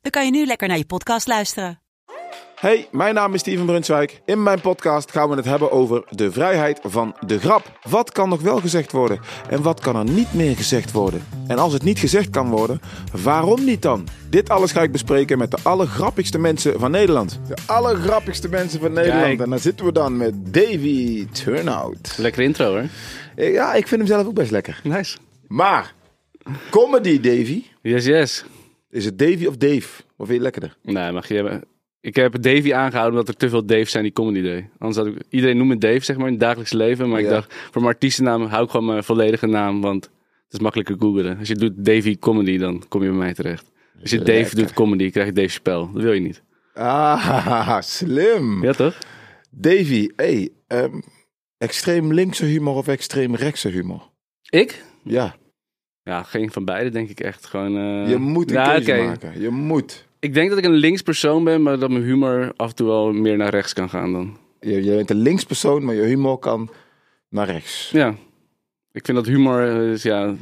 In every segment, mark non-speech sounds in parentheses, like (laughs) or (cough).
dan kan je nu lekker naar je podcast luisteren. Hey, mijn naam is Steven Brunswijk. In mijn podcast gaan we het hebben over de vrijheid van de grap. Wat kan nog wel gezegd worden en wat kan er niet meer gezegd worden? En als het niet gezegd kan worden, waarom niet dan? Dit alles ga ik bespreken met de allergrappigste mensen van Nederland. De allergrappigste mensen van Nederland. Kijk. En dan zitten we dan met Davy Turnout. Lekker intro hoor. Ja, ik vind hem zelf ook best lekker. Nice. Maar, comedy Davy. Yes, yes. Is het Davy of Dave? Wat vind je lekkerder? Nee, mag je hebben. Ik heb Davy aangehouden omdat er te veel Dave's zijn die comedy deed. Anders had ik, iedereen noemt me Dave, zeg maar, in het dagelijks leven. Maar ik dacht, voor mijn artiestennaam hou ik gewoon mijn volledige naam. Want het is makkelijker googelen. Als je doet Davy comedy, dan kom je bij mij terecht. Als je Dave Lekker. doet comedy, krijg je Dave Spel. Dat wil je niet. Ah, (laughs) slim. Ja, toch? Davy, hey, ehm, extreem linkse humor of extreem rechtse humor? Ik? Ja, Ja, geen van beide, denk ik echt. Gewoon, eh, je moet een ja, keuze maken. Je moet. Ik denk dat ik een links persoon ben, maar dat mijn humor af en toe wel meer naar rechts kan gaan dan. Je, je bent een linkspersoon, maar je humor kan naar rechts. Ja, ik vind dat humor eh, is, ja,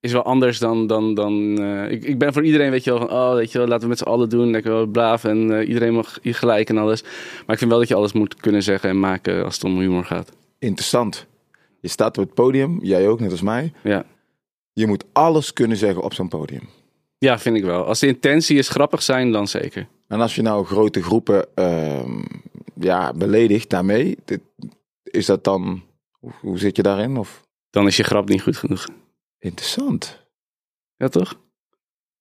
is wel anders dan. dan, dan eh, ik, ik ben voor iedereen, weet je wel, van oh, weet je wel, laten we met z'n allen doen, lekker wel braaf en iedereen mag gelijk en alles. Maar ik vind wel dat je alles moet kunnen zeggen en maken als het om humor gaat. Interessant. Je staat op het podium, jij ook, net als mij. Ja. Je moet alles kunnen zeggen op zo'n podium. ja, vind ik wel. Als de intentie is grappig zijn, dan zeker. En als je nou grote groepen ehm, ja, beledigt daarmee, dit- is dat dan... Hoe, hoe zit je daarin? Of Dan is je grap niet goed genoeg. interessant. Ja, toch?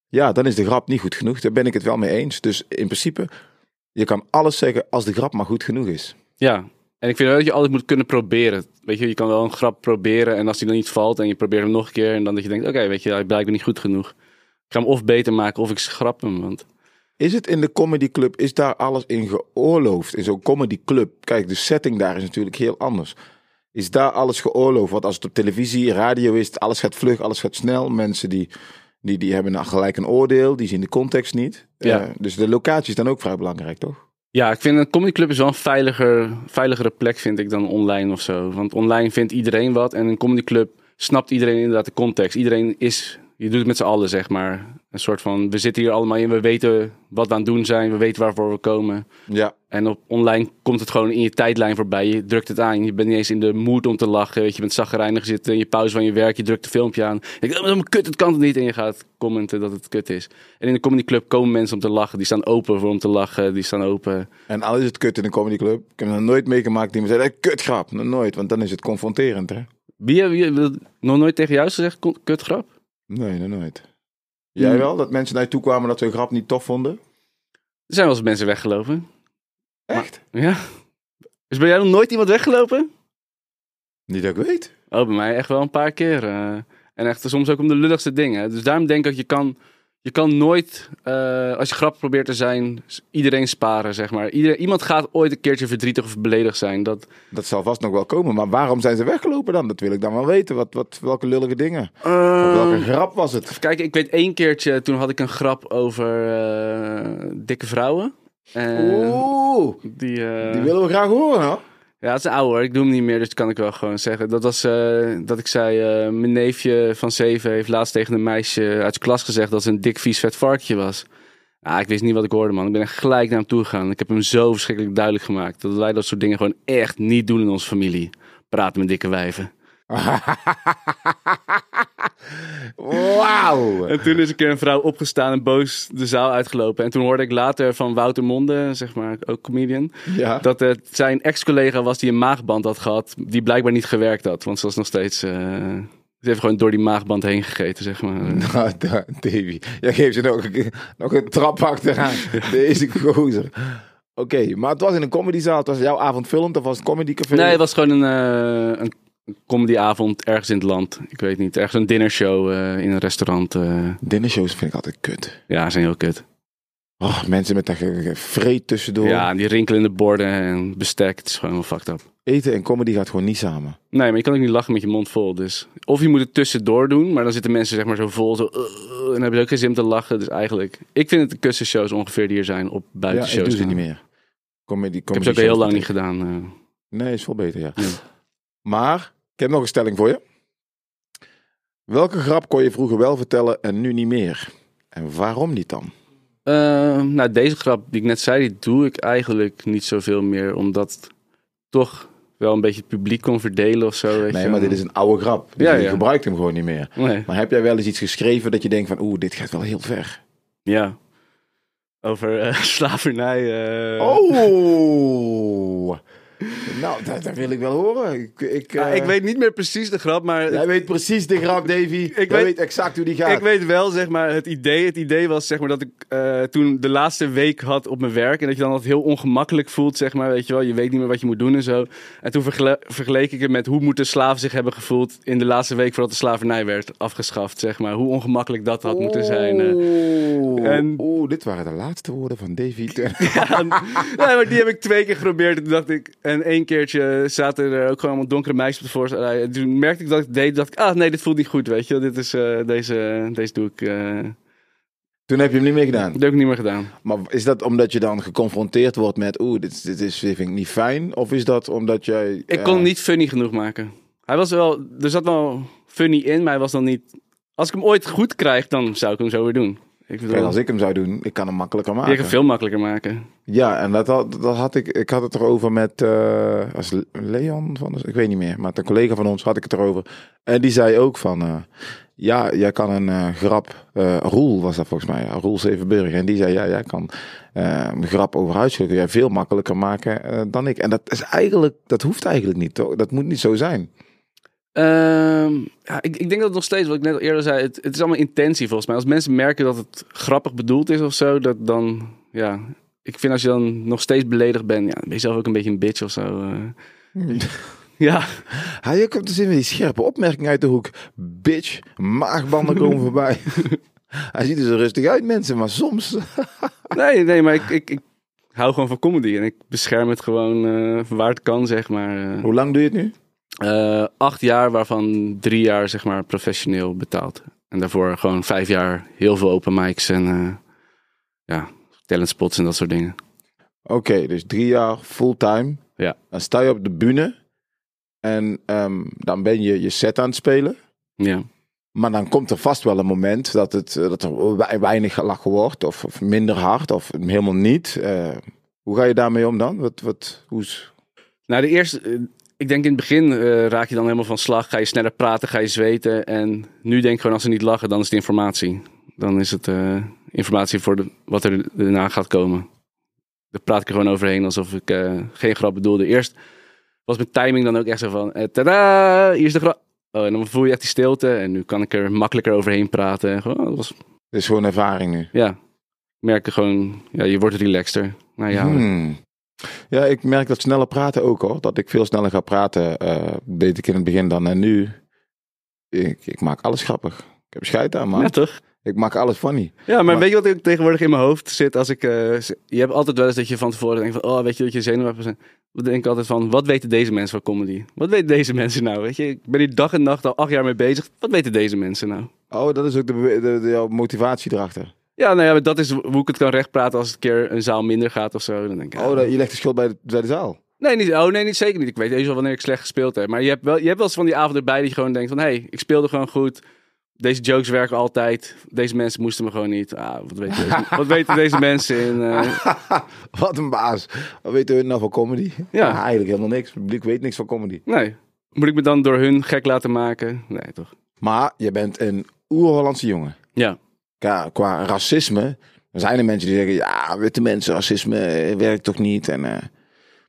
Ja, dan is de grap niet goed genoeg. Daar ben ik het wel mee eens. Dus in principe, je kan alles zeggen als de grap maar goed genoeg is. Ja. En ik vind wel dat je altijd moet kunnen proberen. Weet je, je kan wel een grap proberen en als die dan niet valt en je probeert hem nog een keer en dan dat je denkt, oké, weet je, hij blijkt niet goed genoeg. Ik ga hem of beter maken of ik schrap hem, want... Is het in de comedyclub, is daar alles in geoorloofd? In zo'n comedyclub, kijk, de setting daar is natuurlijk heel anders. Is daar alles geoorloofd? Want als het op televisie, radio is, alles gaat vlug, alles gaat snel. Mensen die, die, die hebben nou gelijk een oordeel, die zien de context niet. Ja. Eh, dus de locatie is dan ook vrij belangrijk, toch? Ja, ik vind een comedyclub is wel een veiliger, veiligere plek, vind ik, dan online of zo. Want online vindt iedereen wat en een comedyclub snapt iedereen inderdaad de context. Iedereen is, je doet het met z'n allen, zeg maar. Een soort van, we zitten hier allemaal in, we weten wat we aan het doen zijn, we weten waarvoor we komen. Ja. En op online komt het gewoon in je tijdlijn voorbij. Je drukt het aan. Je bent niet eens in de mood om te lachen. Weet je, je bent zagrijnig zitten in je pauze van je werk. Je drukt een filmpje aan. Je denkt, oh, kut, het kan het niet. En je gaat commenten dat het kut is. En in de comedyclub komen mensen om te lachen. Die staan open voor om te lachen. Die staan open. En al is het kut in een comedyclub, ik heb nog nooit meegemaakt die me zei, hey, kutgrap. Nog nooit, want dan is het confronterend, hè? Wie, wie- nog nooit tegen jou gezegd, kon- kutgrap? Nee, nog nooit. Jij Hmm. wel? Dat mensen naar je toe kwamen dat ze een grap niet tof vonden? Er zijn wel eens mensen weggelopen. Echt? Ja. Dus ben jij nog nooit iemand weggelopen? Niet dat ik weet. Oh, bij mij echt wel een paar keer. eh. en echt soms ook om de lulligste dingen. Dus daarom denk ik dat je kan... Je kan nooit, eh, als je grappig probeert te zijn, iedereen sparen, zeg maar. Iedereen, iemand gaat ooit een keertje verdrietig of beledigd zijn. Dat, Dat zal vast nog wel komen, maar waarom zijn ze weggelopen dan? Dat wil ik dan wel weten. Wat, wat, welke lullige dingen? Of welke grap was het? Kijk, ik weet één keertje, toen had ik een grap over eh, dikke vrouwen. En Oeh, die, eh, die willen we graag horen, hoor. Ja, het is oude hoor. Ik doe hem niet meer, dus kan ik wel gewoon zeggen. Dat was eh, dat ik zei, eh, mijn neefje van zeven heeft laatst tegen een meisje uit zijn klas gezegd dat ze een dik vies vet varkentje was. Ah, ik wist niet wat ik hoorde man. Ik ben echt gelijk naar hem toe gegaan. Ik heb hem zo verschrikkelijk duidelijk gemaakt dat wij dat soort dingen gewoon echt niet doen in onze familie. Praten met dikke wijven. (laughs) Wauw. En toen is een keer een vrouw opgestaan en boos de zaal uitgelopen. En toen hoorde ik later van Wouter Monde, zeg maar, ook comedian, Ja. dat het zijn ex-collega was die een maagband had gehad, die blijkbaar niet gewerkt had. Want ze was nog steeds... eh, ze heeft gewoon door die maagband heen gegeten, zeg maar. (laughs) Nou, da- Davy. Jij geeft ze nog, een- nog een trap achteraan. (laughs) Deze gozer. Oké, maar het was in een comedyzaal. Het was jouw avondvullend of was het comedycafé? Nee, het was gewoon een, eh, een comedyavond ergens in het land. Ik weet niet, ergens een dinnershow eh, in een restaurant. eh. Dinnershows vind ik altijd kut. ja, zijn heel kut. Oh, mensen met dat vreed tussendoor. Ja, en die rinkelende borden en bestek, het is gewoon wel fucked up. Eten en comedy gaat gewoon niet samen. Nee, maar je kan ook niet lachen met je mond vol. Dus. Of je moet het tussendoor doen, maar dan zitten mensen zeg maar zo vol. Zo, "Uh", en dan heb je ook geen zin om te lachen. Dus eigenlijk, ik vind het de kussenshows ongeveer die er zijn op Ja, buitenshows. ik doe ze niet meer. Comedy, Ik heb ze ook heel lang niet gedaan. eh. Nee, is veel beter, ja. Ja. Maar, ik heb nog een stelling voor je. Welke grap kon je vroeger wel vertellen en nu niet meer? En waarom niet dan? Eh, nou, deze grap die ik net zei, die doe ik eigenlijk niet zoveel meer. Omdat toch wel een beetje het publiek kon verdelen of zo. Weet Nee, je maar dit is een oude grap. Dus Ja, je ja. gebruikt hem gewoon niet meer. Nee, Maar heb jij wel eens iets geschreven dat je denkt van... Oeh, dit gaat wel heel ver. ja. Over eh, (laughs) slavernij. eh. Oh! (laughs) nou, dat, dat wil ik wel horen. Ik, ik, Ja, eh, ik weet niet meer precies de grap, maar Jij weet precies de grap, Davy. Ik weet- weet, weet exact hoe die gaat. Ik weet wel, zeg maar, het idee. Het idee was, zeg maar, dat ik eh, toen de laatste week had op mijn werk. En dat je dan altijd heel ongemakkelijk voelt, zeg maar. Weet je wel, je weet niet meer wat je moet doen en zo. En toen vergle- vergeleek ik het met hoe moeten slaven zich hebben gevoeld in de laatste week voordat de slavernij werd afgeschaft, zeg maar. Hoe ongemakkelijk dat had moeten zijn. Oeh, En- Oeh, dit waren de laatste woorden van Davy. (laughs) Ja, nee, maar die heb ik twee keer geprobeerd. En toen dacht ik, en één keertje zaten er ook gewoon allemaal donkere meisjes op de voorstel. En toen merkte ik dat ik deed. dacht ik, ah nee, dit voelt niet goed, weet je. Dit is, eh, deze, deze doe ik, eh, Toen heb je hem niet meer gedaan. dat heb ik niet meer gedaan. Maar is dat omdat je dan geconfronteerd wordt met... Oeh, dit, dit, is, dit vind ik niet fijn? Of is dat omdat jij... Ik eh, kon hem niet funny genoeg maken. Hij was wel, er zat wel funny in, maar hij was dan niet... Als ik hem ooit goed krijg, dan zou ik hem zo weer doen. Ik bedoel, Kijk, als ik hem zou doen, ik kan hem makkelijker je maken. kan veel makkelijker maken. Ja, en dat had, dat had ik... Ik had het erover met... eh, als Le- Leon van... Ik weet niet meer. Maar een collega van ons had ik het erover. En die zei ook van... eh, ja, jij kan een eh, grap... Roel was dat volgens mij. Ja, Roel Zevenburg. En die zei... Ja, jij kan een grap over huisgeluk jij veel makkelijker maken dan ik. En dat is eigenlijk... Dat hoeft eigenlijk niet. Toch? Dat moet niet zo zijn. Ehm, ja, ik, ik denk dat het nog steeds, wat ik net al eerder zei, het, het is allemaal intentie volgens mij. Als mensen merken dat het grappig bedoeld is of zo, dat dan, ja... Ik vind als je dan nog steeds beledigd bent, ja, dan ben je zelf ook een beetje een bitch of zo. eh. (laughs) Ja, Hij je komt dus in die scherpe opmerking uit de hoek. Bitch, maagbanden komen (laughs) voorbij. Hij ziet er zo rustig uit, mensen, maar soms... (laughs) nee, nee, maar ik, ik, ik hou gewoon van comedy en ik bescherm het gewoon eh, waar het kan, zeg maar. eh. Hoe lang doe je het nu? Eh, acht jaar, waarvan drie jaar zeg maar professioneel betaald. En daarvoor gewoon vijf jaar heel veel open mics en eh ja, talentspots en dat soort dingen. Oké, dus drie jaar fulltime. Ja. Dan sta je op de bühne. En ehm, dan ben je je set aan het spelen. Ja. Maar dan komt er vast wel een moment dat, het, eh, dat er wei- weinig gelachen wordt. Of, of minder hard. Of helemaal niet. Hoe ga je daarmee om dan? Wat, wat, hoe is... Nou, de eerste, ik denk in het begin eh, raak je dan helemaal van slag. Ga je sneller praten, ga je zweten. En nu denk ik gewoon als ze niet lachen, dan is het informatie. Dan is het eh, informatie voor de, wat er daarna gaat komen. Daar praat ik er gewoon overheen alsof ik eh, geen grap bedoelde. Eerst was mijn timing dan ook echt zo van, eh, tada, hier is de grap. Oh, en dan voel je echt die stilte. En nu kan ik er makkelijker overheen praten. En gewoon, oh, dat was, Het is gewoon ervaring nu. ja, ik merk er gewoon, ja, je wordt relaxter. Nou ja, Hmm. Ja, ik merk dat sneller praten ook hoor. Dat ik veel sneller ga praten. eh, deed ik in het begin dan. En nu, ik, ik maak alles grappig. Ik heb scheid aan, man. ja, toch? Ik maak alles funny. Ja, maar, Maar- weet je wat ik tegenwoordig in mijn hoofd zit als ik... eh, je hebt altijd wel eens dat je van tevoren denkt van... Oh, weet je dat je zenuwachtig bent? Dan denk ik altijd van... Wat weten deze mensen van comedy? Wat weten deze (laughs) mensen nou? Weet je, ik ben hier dag en nacht al acht jaar mee bezig. Wat weten deze mensen nou? Oh, dat is ook de, de, de, de jouw motivatie erachter. Ja, nou ja, dat is hoe ik het kan rechtpraten als het een keer een zaal minder gaat of zo. Dan denk ik, Oh, je legt de schuld bij de, bij de zaal. Nee, niet, oh, nee, niet, zeker niet. Ik weet heus wel wanneer ik slecht gespeeld heb. Maar je hebt wel, je hebt wel eens van die avond erbij dat je gewoon denkt van... Hé, hey, ik speelde gewoon goed. Deze jokes werken altijd. Deze mensen moesten me gewoon niet. Ah, wat, weten deze, (laughs) wat weten deze mensen in... eh, (laughs) Wat een baas. Wat weten hun nou van comedy? Ja. eigenlijk helemaal niks. Het publiek weet niks van comedy. Nee. Moet ik me dan door hun gek laten maken? Nee, toch? Maar je bent een oer-Hollandse jongen. Ja. Qua, qua racisme, er zijn er mensen die zeggen... Ja, witte mensen, racisme eh, werkt toch niet? En, eh,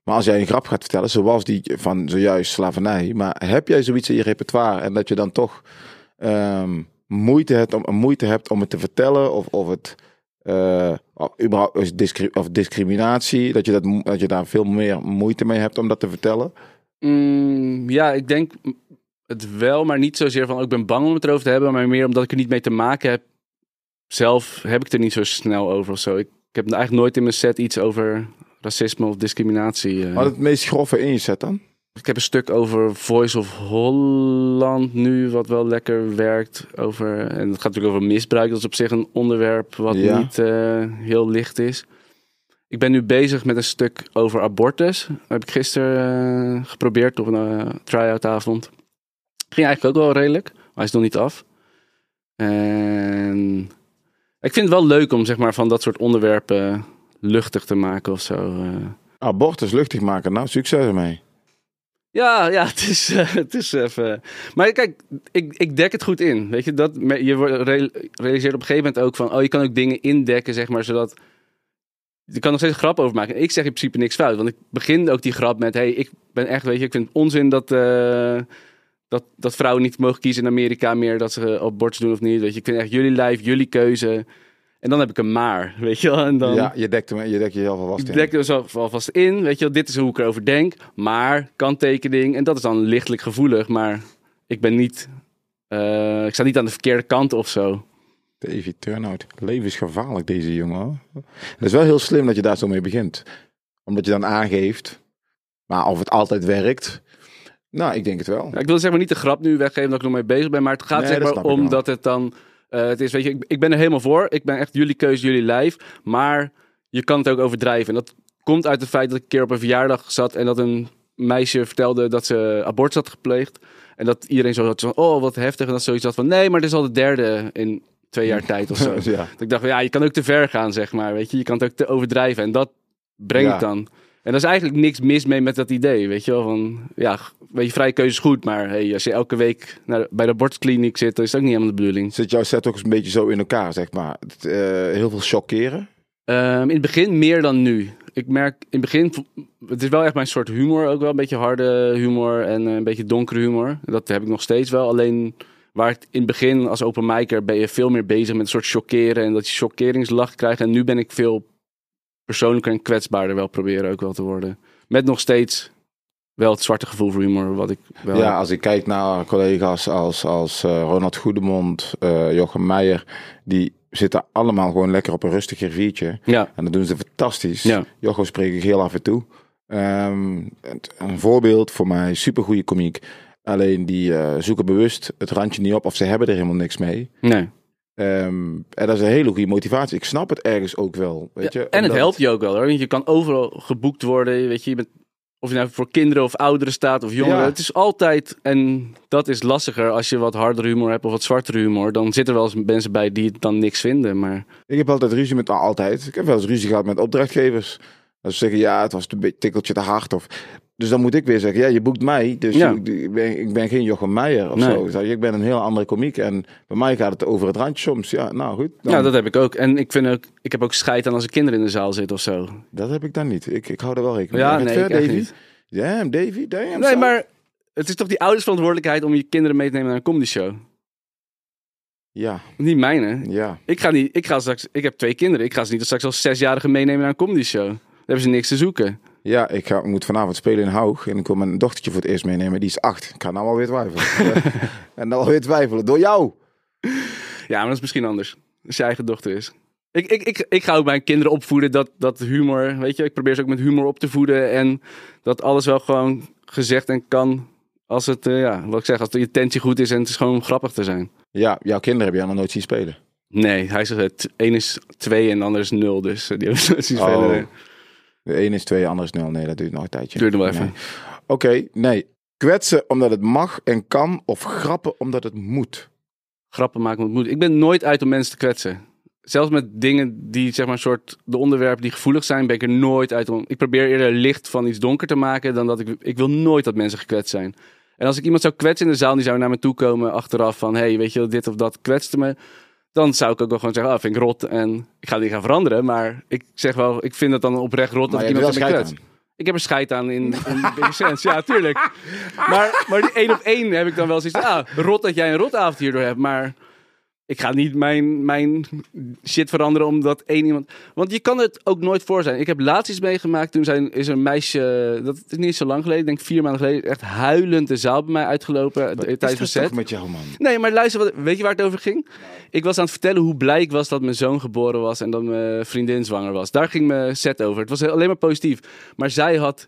maar als jij een grap gaat vertellen, zoals die van zojuist slavernij... Maar heb jij zoiets in je repertoire en dat je dan toch ehm, moeite, hebt om, moeite hebt om het te vertellen... of, of het... of überhaupt is discri- of discriminatie, dat je, dat, dat je daar veel meer moeite mee hebt om dat te vertellen. Mm, ja, ik denk het wel, maar niet zozeer van oh, ik ben bang om het erover te hebben, maar meer omdat ik er niet mee te maken heb. Zelf heb ik er niet zo snel over of zo. Ik, ik heb eigenlijk nooit in mijn set iets over racisme of discriminatie. eh. Wat het meest grove in je set dan? Ik heb een stuk over Voice of Holland nu, wat wel lekker werkt. Over, en het gaat natuurlijk over misbruik. Dat is op zich een onderwerp wat Ja. niet eh, heel licht is. Ik ben nu bezig met een stuk over abortus. Dat heb ik gisteren eh, geprobeerd op een eh, try-out avond. Ging eigenlijk ook wel redelijk, maar hij is nog niet af. En ik vind het wel leuk om zeg maar, van dat soort onderwerpen luchtig te maken of zo. eh. Abortus luchtig maken. Nou, succes ermee. Ja, ja, het is, (laughs) eh, het is even. Maar kijk, ik, ik dek het goed in. Weet je, dat, je realiseert op een gegeven moment ook van, oh, je kan ook dingen indekken, zeg maar, zodat. Je kan nog steeds een grap over maken. Ik zeg in principe niks fout, want ik begin ook die grap met, hey, ik ben echt, weet je, ik vind het onzin dat, eh, dat, dat vrouwen niet mogen kiezen in Amerika meer, dat ze abortus doen of niet. Weet je, ik vind echt jullie lijf, jullie keuze. En dan heb ik een maar, weet je wel. En dan, Ja, je dekt, hem, je dekt jezelf alvast in. dek er dus al- alvast in, weet je wel, dit is hoe ik erover denk, maar kanttekening, en dat is dan lichtelijk gevoelig, maar ik ben niet, eh, ik sta niet aan de verkeerde kant of zo. Davy Turnout. Levensgevaarlijk deze jongen. Het is wel heel slim dat je daar zo mee begint. Omdat je dan aangeeft. Maar of het altijd werkt. Nou, ik denk het wel. Ja, ik wil zeg maar niet de grap nu weggeven dat ik nog mee bezig ben, maar het gaat Nee, zeg maar om dat het dan, eh, het is, weet je, ik, ik ben er helemaal voor, ik ben echt jullie keuze, jullie lijf, maar je kan het ook overdrijven. En dat komt uit het feit dat ik een keer op een verjaardag zat en dat een meisje vertelde dat ze abortus had gepleegd. En dat iedereen zo had van, oh wat heftig. En dat zoiets had van, nee, maar dit is al de derde in twee jaar tijd of zo. (laughs) ja. Dat ik dacht, ja, je kan ook te ver gaan, zeg maar. Weet je, je kan het ook te overdrijven. En dat brengt Ja. dan. En daar is eigenlijk niks mis mee met dat idee, weet je wel. Van, ja, weet je, vrije keuze is goed. Maar hey, als je elke week naar, bij de abortuskliniek zit, dan is dat ook niet helemaal de bedoeling. Zit jouw set ook eens een beetje zo in elkaar, zeg maar. Het, eh, heel veel chockeren. Ehm, in het begin meer dan nu. Ik merk in het begin, het is wel echt mijn soort humor, ook wel een beetje harde humor en eh, een beetje donkere humor. Dat heb ik nog steeds wel. Alleen waar ik in het begin als open micer ben je veel meer bezig met een soort chockeren en dat je chockeringslach krijgt. En nu ben ik veel persoonlijker en kwetsbaarder wel proberen ook wel te worden. Met nog steeds wel het zwarte gevoel voor humor, wat ik wel... Ja, als ik kijk naar collega's als, als eh, Ronald Goedemond, eh, Jochem Meijer. Die zitten allemaal gewoon lekker op een rustig riviertje. ja. En dat doen ze fantastisch. Ja. Jochem spreek ik heel af en toe. Het- een voorbeeld voor mij, supergoeie komiek. Alleen die eh, zoeken bewust het randje niet op of ze hebben er helemaal niks mee. Nee. Ehm, en dat is een hele goede motivatie. Ik snap het ergens ook wel. Weet Ja, je, en het helpt je ook wel hoor. Want je kan overal geboekt worden. Weet je, je bent, of je nou voor kinderen of ouderen staat of jongeren. Ja. Het is altijd, en dat is lastiger als je wat harder humor hebt of wat zwartere humor. Dan zitten er wel eens mensen bij die het dan niks vinden. Maar Ik heb altijd ruzie met, nou, altijd. Ik heb wel eens ruzie gehad met opdrachtgevers. Dat ze zeggen, ja, het was een beetje tikkeltje te hard. Of... Dus dan moet ik weer zeggen, ja, je boekt mij. Dus Ja. ik, ik ben, ik ben geen Jochem Meijer of Nee. zo. Ik ben een heel andere komiek. En bij mij gaat het over het randje soms. Ja, nou goed. Dan, ja, dat heb ik ook. En ik, vind ook, ik heb ook scheid aan als er kinderen in de zaal zitten of zo. dat heb ik dan niet. Ik, ik hou er wel rekening Ja, mee. nee, Met ik ver, Davy? niet. Damn, Davy, damn. Nee, maar het is toch die ouders verantwoordelijkheid om je kinderen mee te nemen naar een comedy show. Ja, Niet mijn hè. ja. Ik ga niet, ik ga straks, ik heb twee kinderen. Ik ga ze niet straks als zesjarige meenemen naar een comedy show. Daar hebben ze niks te zoeken. Ja, ik, ga, moet vanavond spelen in Haug. En ik wil mijn dochtertje voor het eerst meenemen. Die is acht. Ik ga nou alweer twijfelen. (laughs) en nou alweer twijfelen. Door jou. Ja, maar dat is misschien anders. Als je eigen dochter is. Ik, ik, ik, ik ga ook mijn kinderen opvoeden dat, dat humor, weet je, ik probeer ze ook met humor op te voeden. En dat alles wel gewoon gezegd en kan als het, eh, ja, wat ik zeg, als de intentie goed is en het is gewoon grappig te zijn. Ja, jouw kinderen heb je nog nooit zien spelen. Nee, hij zegt het. Eén is twee en de ander is nul. Dus eh, die hebben we nooit zien Oh. spelen. De een is twee, de ander is nul. Nee, dat duurt nog een tijdje. Duurt nog even. Nee. Oké, nee. Kwetsen omdat het mag en kan. Of grappen omdat het moet. Grappen maken met moed. Ik ben nooit uit om mensen te kwetsen. Zelfs met dingen die, zeg maar, soort de onderwerpen die gevoelig zijn, ben ik er nooit uit om. Ik probeer eerder licht van iets donker te maken dan dat ik. Ik wil nooit dat mensen gekwetst zijn. En als ik iemand zou kwetsen in de zaal, die zou naar me toe komen achteraf van, hey, weet je dit of dat kwetste me. Dan zou ik ook wel gewoon zeggen, ah, vind ik rot. En ik ga niet gaan veranderen, maar ik zeg wel, ik vind het dan oprecht rot dat iemand gekwetst. aan. Ik heb er scheid aan in, in, sens, ja, tuurlijk. (laughs) Maar, maar die één op één heb ik dan wel zoiets ah, rot dat jij een rotavond hierdoor hebt, maar ik ga niet mijn, mijn shit veranderen omdat één iemand... Want je kan het ook nooit voor zijn. Ik heb laatst iets meegemaakt. Toen zijn, is een meisje, dat is niet zo lang geleden, ik denk vier maanden geleden, echt huilend de zaal bij mij uitgelopen tijdens is een set. met jou, man? Nee, maar luister, wat, weet je waar het over ging? Ik was aan het vertellen hoe blij ik was dat mijn zoon geboren was en dat mijn vriendin zwanger was. Daar ging mijn set over. Het was alleen maar positief. Maar zij had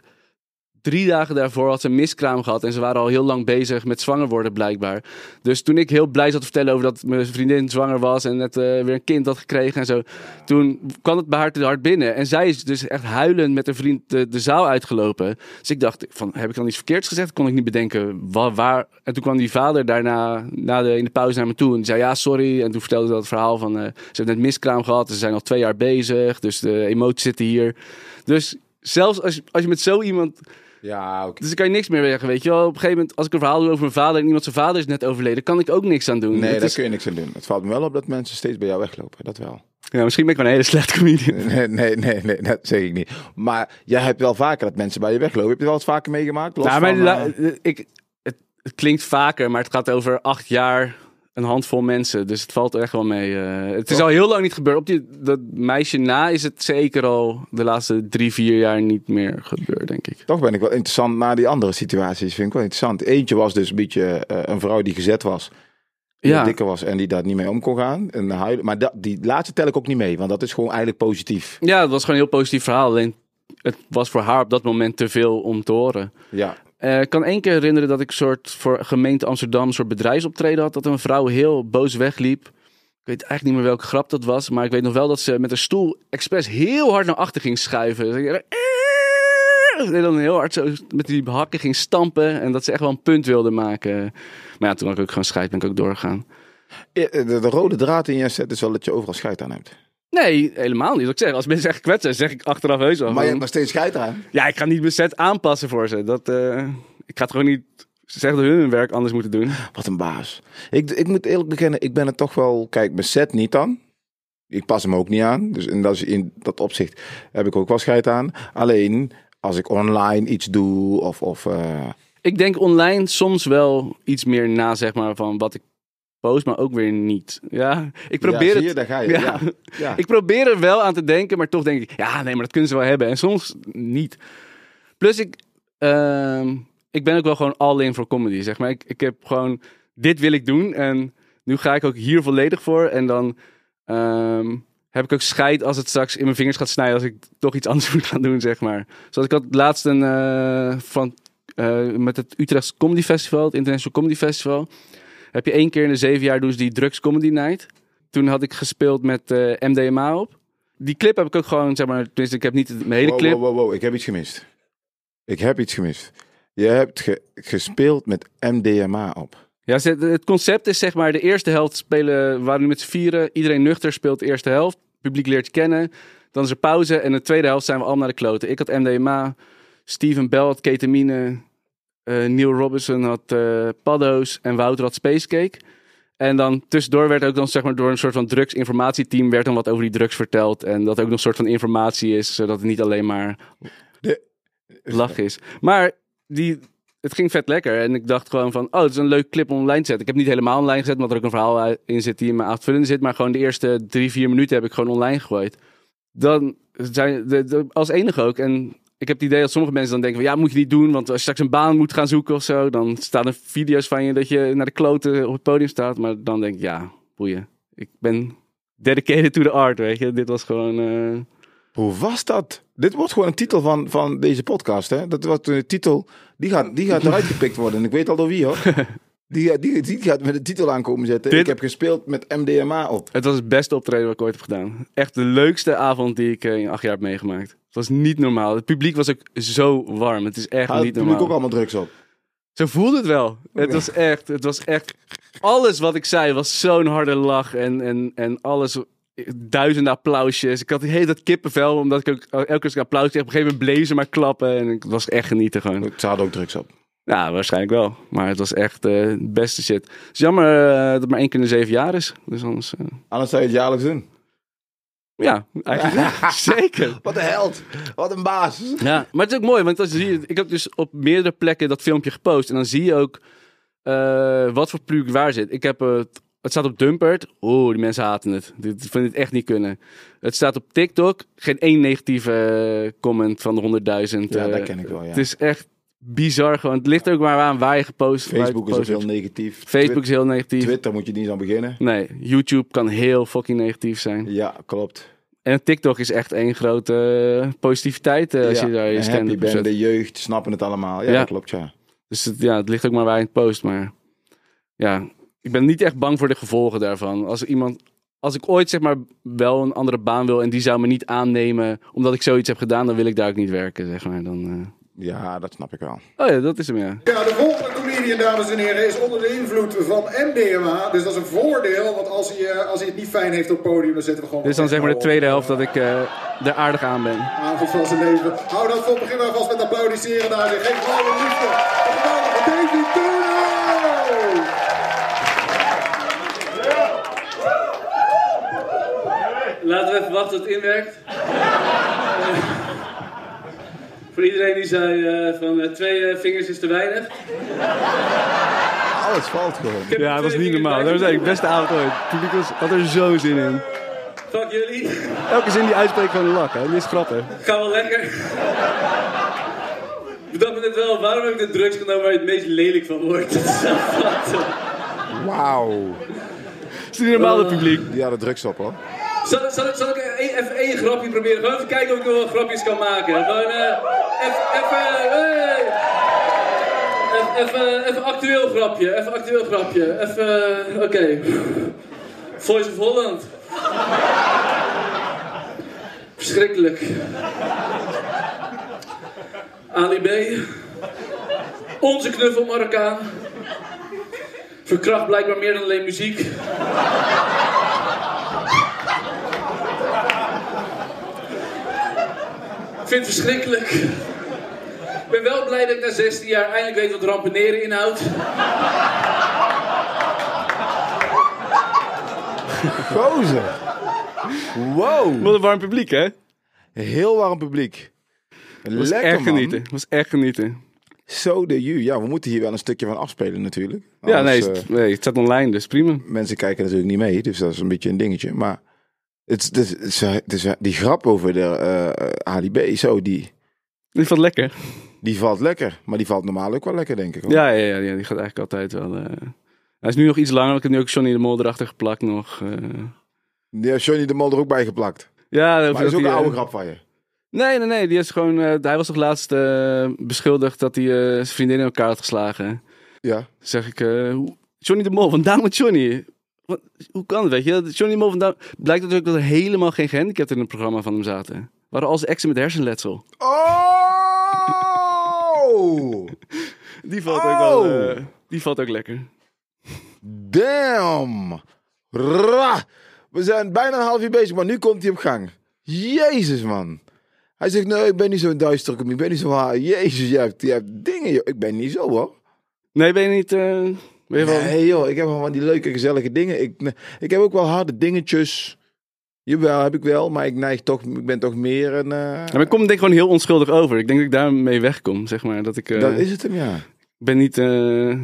drie dagen daarvoor had ze een miskraam gehad en ze waren al heel lang bezig met zwanger worden blijkbaar. Dus toen ik heel blij zat te vertellen over dat mijn vriendin zwanger was en net eh, weer een kind had gekregen en zo, toen kwam het bij haar te hard binnen. En zij is dus echt huilend met een vriend de, de zaal uitgelopen. Dus ik dacht, van, heb ik dan iets verkeerds gezegd? Kon ik niet bedenken waar, waar. En toen kwam die vader daarna na de, in de pauze naar me toe en die zei ja, sorry. En toen vertelde ze dat verhaal van, eh, ze heeft net miskraam gehad, ze zijn al twee jaar bezig, dus de emoties zitten hier. Dus zelfs als, als je met zo iemand Ja, oké. dus dan kan je niks meer zeggen, weet je wel. Op een gegeven moment, als ik een verhaal doe over mijn vader en iemand zijn vader is net overleden, kan ik ook niks aan doen. Nee, Het daar is- kun je niks aan doen. Het valt me wel op dat mensen steeds bij jou weglopen. Dat wel. ja, misschien ben ik wel een hele slechte comedian. (laughs) Nee, nee, nee, nee, dat zeg ik niet. Maar jij hebt wel vaker dat mensen bij je weglopen. Heb je wel eens vaker meegemaakt? Los Nou, maar van, eh, ik, het, het klinkt vaker, maar het gaat over acht jaar, een handvol mensen. Dus het valt er echt wel mee. eh. het is Toch? al heel lang niet gebeurd. Op die, dat meisje na is het zeker al de laatste drie, vier jaar niet meer gebeurd, denk ik. Toch ben ik wel interessant naar die andere situaties. Vind ik wel interessant. Eentje was dus een beetje eh, een vrouw die gezet was. Die Ja. dikker was en die daar niet mee om kon gaan. En huilen. Maar dat, die laatste tel ik ook niet mee. Want dat is gewoon eigenlijk positief. Ja, het was gewoon een heel positief verhaal. Alleen het was voor haar op dat moment te veel om te horen. Ja. Eh, ik kan één keer herinneren dat ik soort voor gemeente Amsterdam een soort bedrijfsoptreden had. Dat een vrouw heel boos wegliep. Ik weet eigenlijk niet meer welke grap dat was. Maar ik weet nog wel dat ze met een stoel expres heel hard naar achter ging schuiven. En dan heel hard zo met die hakken ging stampen. En dat ze echt wel een punt wilde maken. Maar ja, toen had ik ook gewoon scheid. Ben ik ook doorgegaan. Eh, De, de rode draad in je set is wel dat je overal scheid aan hebt. Nee, helemaal niet. Wat ik zeg, als mensen echt kwetsen, zeg ik achteraf heus wel. Maar je hebt nog steeds scheid aan. Ja, ik ga niet mijn set aanpassen voor ze. Dat, eh, ik ga het gewoon niet zeggen dat hun hun werk anders moeten doen. Wat een baas. Ik, ik moet eerlijk bekennen, ik ben het toch wel... Kijk, mijn set niet dan. Ik pas hem ook niet aan. Dus in dat, in dat opzicht heb ik ook wel scheid aan. Alleen, als ik online iets doe of... of eh, Ik denk online soms wel iets meer na, zeg maar, van wat ik maar ook weer niet. Ja, ik probeer ja, het. je, daar ga je. Ja. (laughs) Ja. Ik probeer er wel aan te denken, maar toch denk ik, ja, nee, maar dat kunnen ze wel hebben. En soms niet. Plus, ik, ehm, ik ben ook wel gewoon all in voor comedy, zeg maar. Ik, ik heb gewoon, dit wil ik doen en nu ga ik ook hier volledig voor. En dan ehm, heb ik ook scheid als het straks in mijn vingers gaat snijden als ik toch iets anders (laughs) moet gaan doen, zeg maar. Zoals ik had laatst een, eh, van, eh, met het Utrechtse Comedy Festival, het International Comedy Festival. Heb je één keer in de zeven jaar ze die Drugs Comedy Night. Toen had ik gespeeld met eh, MDMA op. Die clip heb ik ook gewoon, zeg maar, tenminste, ik heb niet mijn hele Wow, clip. wow, wow, wow, ik heb iets gemist. Ik heb iets gemist. Je hebt ge- gespeeld met MDMA op. Ja, het concept is zeg maar, de eerste helft spelen, we waren nu met z'n vieren. Iedereen nuchter speelt de eerste helft. Het publiek leert je kennen. Dan is er pauze en in de tweede helft zijn we allemaal naar de kloten. Ik had MDMA, Steven Bell had ketamine, eh, Neil Robinson had eh paddo's en Wouter had spacecake. En dan tussendoor werd ook dan zeg maar door een soort van drugsinformatieteam werd dan wat over die drugs verteld. En dat ook nog een soort van informatie is, zodat het niet alleen maar De- lach is. Maar die, het ging vet lekker. En ik dacht gewoon van, oh, het is een leuk clip om online te zetten. Ik heb niet helemaal online gezet, omdat er ook een verhaal uit- in zit die in mijn avondvullende zit. Maar gewoon de eerste drie, vier minuten heb ik gewoon online gegooid. Dan zijn de, de- als enige ook. En ik heb het idee dat sommige mensen dan denken van, ja, moet je niet doen. Want als je straks een baan moet gaan zoeken of zo, dan staan er video's van je dat je naar de kloten op het podium staat. Maar dan denk ik, ja, boeien. Ik ben dedicated to the art, weet je. Dit was gewoon... eh, Hoe was dat? Dit wordt gewoon een titel van, van deze podcast. Hè? Dat wordt een titel. Die gaat, die gaat eruit gepikt worden. En ik weet al door wie hoor. (laughs) Die, die, die gaat met de titel aankomen zetten. Dit- Ik heb gespeeld met MDMA op. Het was het beste optreden wat ik ooit heb gedaan. Echt de leukste avond die ik eh, in acht jaar heb meegemaakt. Het was niet normaal. Het publiek was ook zo warm. Het is echt niet normaal. ik ook allemaal drugs op. Zo voelde het wel. Het was echt, het was echt... Alles wat ik zei was zo'n harde lach en, en, en alles... Duizenden applausjes. Ik had hele tijd kippenvel, omdat ik ook elke keer als ik applaus kreeg, op een gegeven moment bleef ze maar klappen. En het was echt genieten gewoon. Ze hadden ook drugs op. Ja, waarschijnlijk wel. Maar het was echt eh, het beste shit. Het is jammer eh, dat het maar één keer in de zeven jaar is. Dus anders... eh, Anders zou je het jaarlijks doen. ja, eigenlijk. (laughs) Zeker. Wat een held. Wat een baas. Ja, maar het is ook mooi, want zie je, ik heb dus op meerdere plekken dat filmpje gepost. En dan zie je ook eh, wat voor publiek waar zit. Ik heb het Het staat op Dumpert. Oeh, die mensen haten het. Die die vinden het echt niet kunnen. Het staat op TikTok. Geen één negatieve eh, comment van de 100.000. Ja, eh, dat ken ik wel, ja. Het is echt bizar gewoon. Het ligt ook maar aan waar je gepost Facebook is ook heel negatief. Facebook is heel negatief. Twitter moet je niet aan beginnen. Nee, YouTube kan heel fucking negatief zijn. Ja, klopt. En TikTok is echt één grote eh, positiviteit eh, als ja, je daar je stand bent, de jeugd snappen het allemaal. Ja, Ja. dat klopt, ja. Dus het, ja, het ligt ook maar waar je het post. Maar ja, ik ben niet echt bang voor de gevolgen daarvan. Als iemand, als ik ooit zeg maar wel een andere baan wil en die zou me niet aannemen omdat ik zoiets heb gedaan, dan wil ik daar ook niet werken, zeg maar. Dan, eh. Ja, dat snap ik wel. Oh ja, dat is hem ja. Ja, de volgende comedian, dames en heren, is onder de invloed van MDMA. Dus dat is een voordeel, want als hij, eh, als hij het niet fijn heeft op het podium, dan zetten we gewoon... Dit is dan zeg maar de tweede helft dat ik eh, er aardig aan ben. Avond van zijn leven. Hou dat voor begin maar vast met applaudisseren daar. Zeg, Geen blauwe liefde. De geweldige David! Laten we even wachten tot het inwerkt. (laughs) Voor iedereen die zei eh, van eh, twee eh, vingers is te weinig. Alles valt gewoon. Ja, dat was niet normaal. Dat was eigenlijk de beste avond ooit. Het publiek was, had er zo zin in. Fuck jullie. Elke zin die uitspreekt gewoon een lach, hè. Die is grappig. Ga wel lekker. Ik dacht me net wel, waarom heb ik de drugs genomen waar je het meest lelijk van wordt? Wauw. is niet normaal, het publiek. Die hadden drugs op, hoor. Zal, zal, zal ik even één grapje proberen? Gewoon even kijken of ik nog wel grapjes kan maken. Gewoon eh, hey. Even- even, even actueel grapje, even actueel grapje. Even, eh, oké. Voice of Holland. Verschrikkelijk. Ali B. Onze knuffel Marokkaan. Verkracht blijkbaar meer dan alleen muziek. Ik vind het verschrikkelijk. Ik ben wel blij dat ik na 16 jaar eindelijk weet wat rampeneren inhoudt. Gozer. Wow. Wat een warm publiek, hè? Heel warm publiek. Was Lekker, echt man. genieten. Het was echt genieten. Zo de ju. Ja, we moeten hier wel een stukje van afspelen natuurlijk. Ja, nee, eh, nee, het staat online, dus prima. mensen kijken natuurlijk niet mee, dus dat is een beetje een dingetje. Maar het, is- het, die grap over de Ali B, zo, die, Die vond lekker. die valt lekker. Maar die valt normaal ook wel lekker, denk ik. hoor. Ja, ja, ja, ja, die gaat eigenlijk altijd wel. eh. Hij is nu nog iets langer, want ik heb nu ook Johnny de Mol erachter geplakt nog. Die heeft Johnny de Mol er ook bij geplakt. Ja, Maar dat is ook een oude grap van je. Nee, nee, nee. Die is gewoon, hij was toch laatst beschuldigd dat hij zijn vriendin in elkaar had geslagen. Ja. zeg ik, Johnny de Mol, vandaan met Johnny. Wat, hoe kan het, weet je? Johnny de Mol vandaan... Blijkt natuurlijk dat er helemaal geen gehandicapten in het programma van hem zaten. Waren al zijn exen met hersenletsel. Oh! Die valt ook wel... Oh! eh, die valt ook lekker. Damn! Ra! We zijn bijna een half uur bezig, maar nu komt hij op gang. Jezus, man. Hij zegt, nee, ik ben niet zo duister, ik ben niet zo haar. Jezus, jij hebt, jij hebt dingen, joh. Ik ben niet zo, hoor. Nee, ben je niet... eh, Nee, joh, ik heb van die leuke, gezellige dingen. Ik, ik heb ook wel harde dingetjes. Jawel, heb ik wel, maar ik neig toch, ik ben toch meer een... eh, Ja, maar ik kom denk ik gewoon heel onschuldig over. Ik denk dat ik daarmee wegkom, zeg maar. Dat ik... eh, dat is het hem, ja. ben niet eh,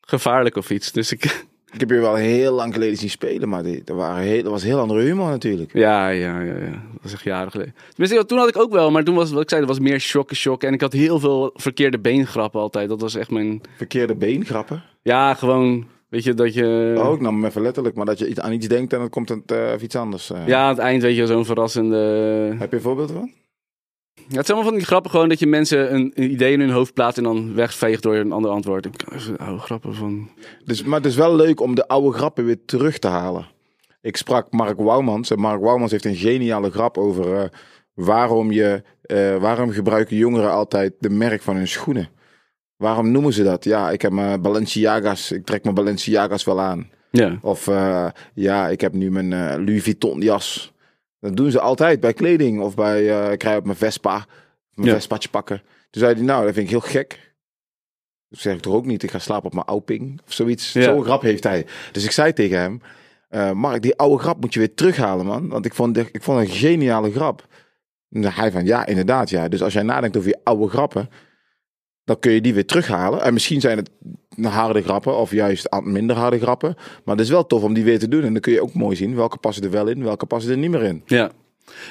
gevaarlijk of iets. Dus ik... Ik heb je wel heel lang geleden zien spelen, maar die, dat, waren heel, dat was heel andere humor natuurlijk. Ja, ja, ja, ja. Dat was echt jaren geleden. Tenminste, toen had ik ook wel, maar toen was wat ik zei, dat was meer shocken, shocken. En ik had heel veel verkeerde beengrappen altijd. Dat was echt mijn. Verkeerde beengrappen. Ja, gewoon, weet je, dat je. Oh, ik nam hem even letterlijk, maar dat je aan iets denkt en dan komt het eh, iets anders. eh. Ja, aan het eind, weet je, zo'n verrassende. Heb je een voorbeeld van? Ja, het zijn allemaal van die grappen, gewoon dat je mensen een, een idee in hun hoofd plaatst en dan wegveegt door een ander antwoord. Ik oude grappen van. Dus, maar het is wel leuk om de oude grappen weer terug te halen. Ik sprak Mark Wouwmans en Mark Wouwmans heeft een geniale grap over eh, waarom, je, eh, waarom gebruiken jongeren altijd de merk van hun schoenen. Waarom noemen ze dat? Ja, ik heb mijn Balenciaga's, ik trek mijn Balenciaga's wel aan. Ja. Of eh, ja, ik heb nu mijn Louis Vuitton jas. Dat doen ze altijd bij kleding of bij, eh ik rij op mijn Vespa, mijn Ja. Vespaatje pakken. Toen zei hij, nou, dat vind ik heel gek. Dat zeg ik toch ook niet, ik ga slapen op mijn Auping of zoiets. Ja. Zo'n grap heeft hij. Dus ik zei tegen hem, eh, Mark, die oude grap moet je weer terughalen, man. Want ik vond, de- ik vond het een geniale grap. En hij van, ja, inderdaad, ja. Dus als jij nadenkt over je oude grappen, dan kun je die weer terughalen. En misschien zijn het harde grappen of juist aan- minder harde grappen. Maar het is wel tof om die weer te doen. En dan kun je ook mooi zien welke passen er wel in, welke passen er niet meer in. Ja.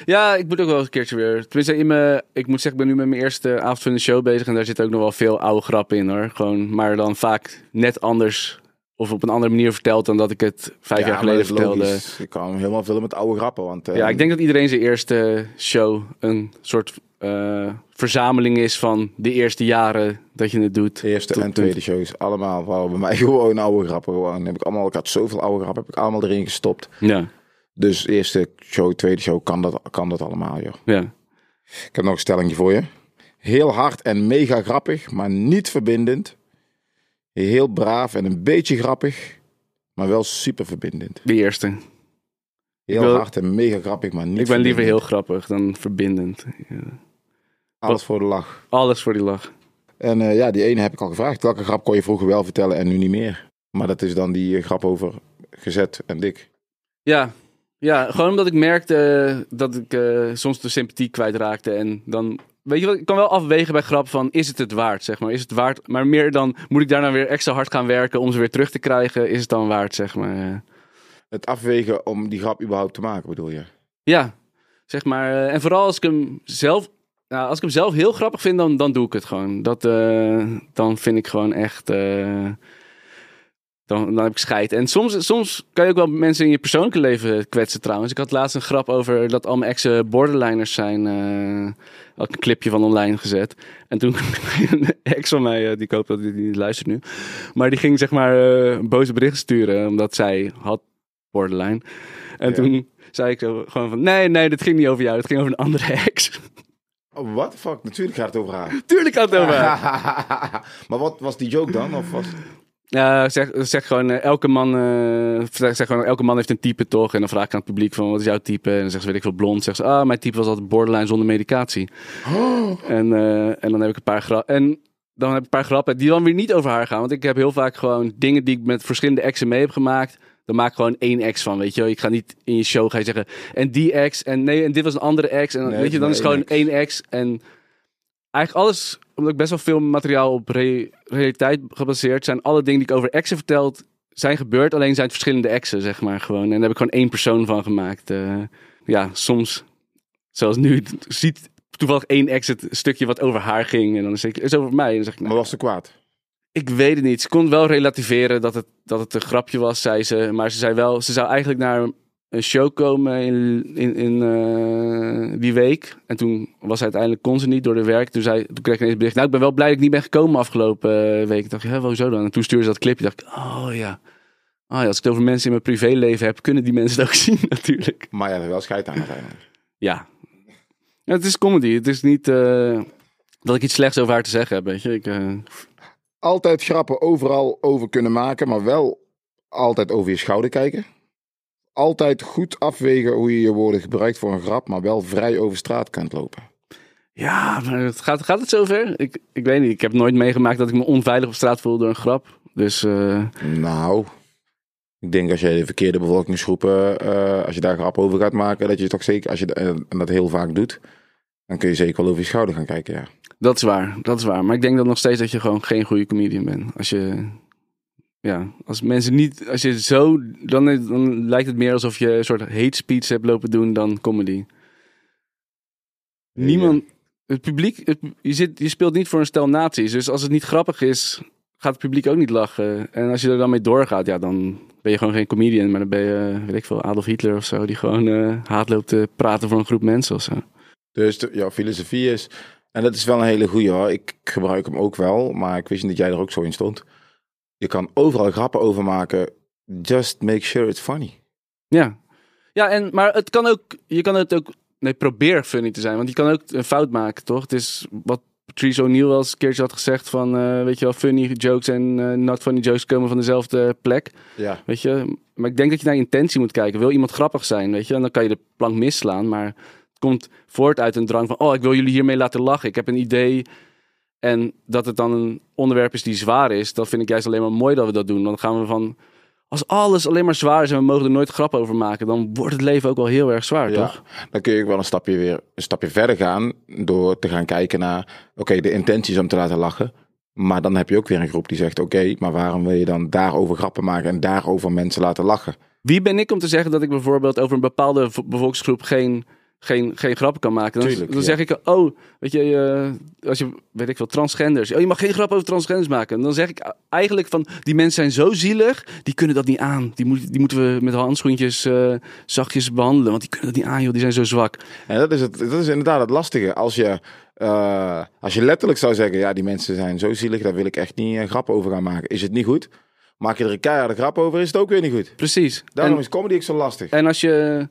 Ja, ik moet ook wel eens een keertje weer. Tenminste, in mijn, ik moet zeggen, ik ben nu met mijn eerste avond van de show bezig. En daar zitten ook nog wel veel oude grappen in hoor. Gewoon, maar dan vaak net anders. Of op een andere manier verteld dan dat ik het vijf Ja, jaar geleden vertelde. logisch. Ik kan helemaal vullen met oude grappen. Want, Ja, ik denk dat iedereen zijn eerste show een soort eh, verzameling is van de eerste jaren dat je het doet. de eerste en tweede shows allemaal waren bij mij (laughs) gewoon oude grappen. Gewoon. Heb ik, allemaal, ik had zoveel oude grappen, heb ik allemaal erin gestopt. Ja, Dus eerste show, tweede show kan dat, kan dat allemaal, joh. ja. Ik heb nog een stellingje voor je. Heel hard en mega grappig, maar niet verbindend. Heel braaf en een beetje grappig, maar wel super verbindend. De eerste. Heel wil- hard en mega grappig, maar niet Ik ben liever heel grappig dan verbindend. Ja. Alles voor de lach. Alles voor die lach. En eh, ja, die ene heb ik al gevraagd. Welke grap kon je vroeger wel vertellen en nu niet meer? Maar dat is dan die eh, grap over gezet en dik. Ja, ja gewoon omdat ik merkte dat ik eh, soms de sympathie kwijtraakte. En dan, weet je wat, ik kan wel afwegen bij grap van, is het het waard, zeg maar. Is het waard, maar meer dan, moet ik daar nou weer extra hard gaan werken om ze weer terug te krijgen? Is het dan waard, zeg maar. eh. Het afwegen om die grap überhaupt te maken, bedoel je? Ja, zeg maar. eh, en vooral als ik hem zelf, nou, als ik hem zelf heel grappig vind, dan, dan doe ik het gewoon. Dat, eh, dan vind ik gewoon echt... eh, dan, dan heb ik scheid. En soms, soms kan je ook wel mensen in je persoonlijke leven kwetsen trouwens. Ik had laatst een grap over dat al mijn exen borderliners zijn. eh had ik een clipje van online gezet. En toen (laughs) een ex van mij, die ik hoop dat hij niet luistert nu. Maar die ging zeg maar boze berichten sturen. Omdat zij had borderline. En Ja. toen zei ik zo gewoon van... Nee, nee, dit ging niet over jou. Het ging over een andere ex. Oh, what the fuck? Natuurlijk gaat het over haar. (laughs) Tuurlijk had het over haar. (laughs) maar wat was die joke dan? Of was... Ja, zeg, zeg gewoon, eh, elke man, eh, zeg, zeg gewoon, elke man heeft een type toch? En dan vraag ik aan het publiek van, wat is jouw type? En dan zeggen ze, weet ik veel, blond. Zeggen ze, ah, mijn type was altijd borderline zonder medicatie. En, eh, en dan heb ik een paar grappen. En dan heb ik een paar grappen die dan weer niet over haar gaan. Want ik heb heel vaak gewoon dingen die ik met verschillende exen mee heb gemaakt. Dan maak gewoon één ex van, weet je wel. Ik ga niet in je show ga je zeggen, en die ex, en nee, en dit was een andere ex. En Nee, weet je, dan is is gewoon één één ex. En eigenlijk alles, omdat ik best wel veel materiaal op re- realiteit gebaseerd zijn, alle dingen die ik over exen verteld zijn gebeurd, alleen zijn het verschillende exen, zeg maar gewoon. En daar heb ik gewoon één persoon van gemaakt. Eh, ja, soms, zoals nu, (laughs) ziet toevallig één ex het stukje wat over haar ging. En dan zeg ik, het is over mij. En dan zeg ik, nou, Maar was ze kwaad? Ik weet het niet. Ze kon wel relativeren dat het, dat het een grapje was, zei ze. Maar ze zei wel, ze zou eigenlijk naar een show komen in, in, in eh, die week. En toen was uiteindelijk, kon ze niet door de werk. Toen, zei, toen kreeg ik ineens een bericht, nou ik ben wel blij dat ik niet ben gekomen afgelopen eh, week. Ik dacht, ja, hoezo dan? En toen stuurde ze dat clipje. dacht ik, oh ja. Oh ja, als ik het over mensen in mijn privéleven heb, kunnen die mensen het ook (laughs) zien natuurlijk. Maar ja, er wel scheid aan uiteindelijk. Ja. ja het is comedy. Het is niet eh, dat ik iets slechts over haar te zeggen heb, weet je. Ik, Altijd grappen overal over kunnen maken, maar wel altijd over je schouder kijken. Altijd goed afwegen hoe je je woorden gebruikt voor een grap, maar wel vrij over straat kunt lopen. Ja, maar het gaat, gaat het zover? Ik, ik weet niet. Ik heb nooit meegemaakt dat ik me onveilig op straat voel door een grap. Dus eh, Nou, ik denk als je de verkeerde bevolkingsgroepen, eh, als je daar grap over gaat maken, dat je toch zeker, als je eh, en dat heel vaak doet, dan kun je zeker wel over je schouder gaan kijken, ja. dat is waar. Dat is waar. Maar ik denk dan nog steeds dat je gewoon geen goede comedian bent. Als je... Ja, als mensen niet... Als je zo... Dan, dan lijkt het meer alsof je een soort hate speech hebt lopen doen dan comedy. Niemand... Het publiek... het- je, zit, je speelt niet voor een stel nazi's. Dus als het niet grappig is, gaat het publiek ook niet lachen. En als je er dan mee doorgaat, ja, dan ben je gewoon geen comedian. Maar dan ben je, weet ik veel, Adolf Hitler of zo. Die gewoon eh, haat loopt te praten voor een groep mensen of zo. Dus de, jouw filosofie is, en dat is wel een hele goeie hoor, ik gebruik hem ook wel, maar ik wist niet dat jij er ook zo in stond. Je kan overal grappen over maken, just make sure it's funny. Ja. Ja, en, maar het kan ook, je kan het ook, nee, probeer funny te zijn. Want je kan ook een fout maken, toch? Het is wat Patrice O'Neill wel eens een keertje had gezegd van, eh, weet je wel, funny jokes en eh, not funny jokes komen van dezelfde plek. Ja. Weet je, maar ik denk dat je naar intentie moet kijken. Wil iemand grappig zijn, weet je? En dan kan je de plank misslaan, maar komt voort uit een drang van, oh, ik wil jullie hiermee laten lachen. Ik heb een idee. En dat het dan een onderwerp is die zwaar is, dat vind ik juist alleen maar mooi dat we dat doen. Dan gaan we van, als alles alleen maar zwaar is en we mogen er nooit grap over maken, dan wordt het leven ook wel heel erg zwaar, Ja, toch? dan kun je ook wel een stapje weer een stapje verder gaan door te gaan kijken naar, oké, de intentie is om te laten lachen, Maar dan heb je ook weer een groep die zegt: Oké, maar waarom wil je dan daarover grappen maken en daarover mensen laten lachen? Wie ben ik om te zeggen dat ik bijvoorbeeld over een bepaalde bevolkingsgroep geen, geen, geen grappen kan maken? Dan, Tuurlijk, dan ja. zeg ik, oh, weet je, eh, als je, weet ik veel, transgenders. Oh, je mag geen grap over transgenders maken. En dan zeg ik eigenlijk van, die mensen zijn zo zielig, die kunnen dat niet aan. Die, moet, die moeten we met handschoentjes eh, zachtjes behandelen, want die kunnen dat niet aan, joh, die zijn zo zwak. En dat is, het, dat is inderdaad het lastige. Als je, eh, als je letterlijk zou zeggen: Ja, die mensen zijn zo zielig, daar wil ik echt niet een grap over gaan maken. Is het niet goed? Maak je er een keiharde grap over, is het ook weer niet goed. Precies. Daarom En- is comedy ook zo lastig. En als je.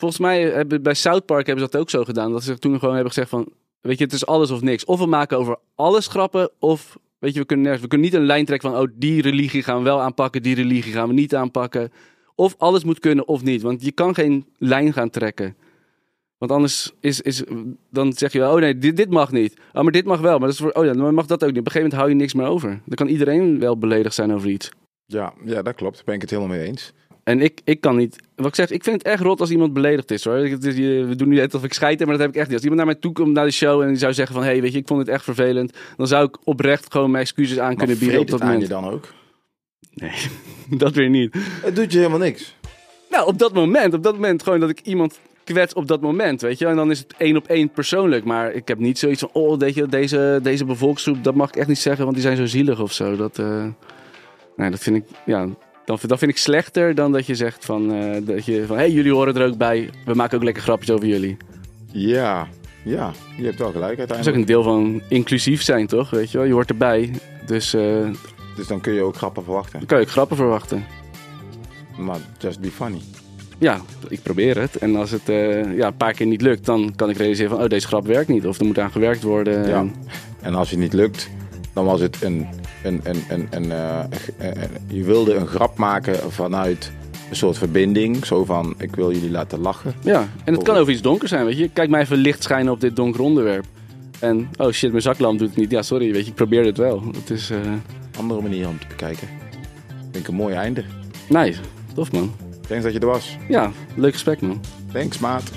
Volgens mij hebben bij South Park hebben ze dat ook zo gedaan. Dat ze toen gewoon hebben gezegd van. Weet je, het is alles of niks. Of we maken over alles grappen. Of weet je, we kunnen nergens. We kunnen niet een lijn trekken van. Oh, die religie gaan we wel aanpakken. Die religie gaan we niet aanpakken. Of alles moet kunnen of niet. Want je kan geen lijn gaan trekken. Want anders is, is, dan zeg je, oh nee, dit, dit mag niet. Oh, maar dit mag wel. Maar dat is voor, oh ja, dan mag dat ook niet. Op een gegeven moment hou je niks meer over. Dan kan iedereen wel beledigd zijn over iets. Ja, ja, dat klopt. Daar ben ik het helemaal mee eens. En ik, ik kan niet. Wat ik zeg, ik vind het echt rot als iemand beledigd is hoor. Het is- je- We doen nu net of ik scheid heb, maar dat heb ik echt niet. Als iemand naar mij toe komt naar de show en die zou zeggen van... hé, hey, weet je, ik vond het echt vervelend. Dan zou ik oprecht gewoon mijn excuses aan Maar kunnen bieden op dat aan je moment. dan ook? Nee, (laughs) dat weer niet. Het doet je helemaal niks. Nou, op dat moment. Op dat moment gewoon dat ik iemand kwets op dat moment, weet je. En dan is het één op één persoonlijk. Maar ik heb niet zoiets van... oh, weet je, deze, deze bevolkingsgroep, dat mag ik echt niet zeggen... want die zijn zo zielig of zo. Dat, eh, nee, dat vind ik... Ja, dan, dat vind ik slechter dan dat je zegt van... eh, dat je van, hé, hey, jullie horen er ook bij. We maken ook lekker grapjes over jullie. Ja, ja, je hebt wel gelijk Dat is ook uiteindelijk. een deel van inclusief zijn, toch? Weet je wel, je hoort erbij. Dus eh, Dus dan kun je ook grappen verwachten. dan kan je ook grappen verwachten. Maar just be funny. Ja, ik probeer het. En als het eh, ja, een paar keer niet lukt, dan kan ik realiseren van... oh, deze grap werkt niet. Of er moet aan gewerkt worden. Ja. En- En als het niet lukt, dan was het een. Een, een, een, een, eh, eh, eh, je wilde een grap maken vanuit een soort verbinding. Zo van: ik wil jullie laten lachen. ja, en het kan over iets donkers zijn, weet je. Kijk mij even licht schijnen op dit donker onderwerp. En, oh shit, mijn zaklamp doet het niet. Ja, sorry, weet je, ik probeer het wel. Het is, Andere manier om te bekijken. Vind ik een mooi einde. nice. Tof, man. Thanks dat je er was. Ja, leuk gesprek, man. Thanks, maat.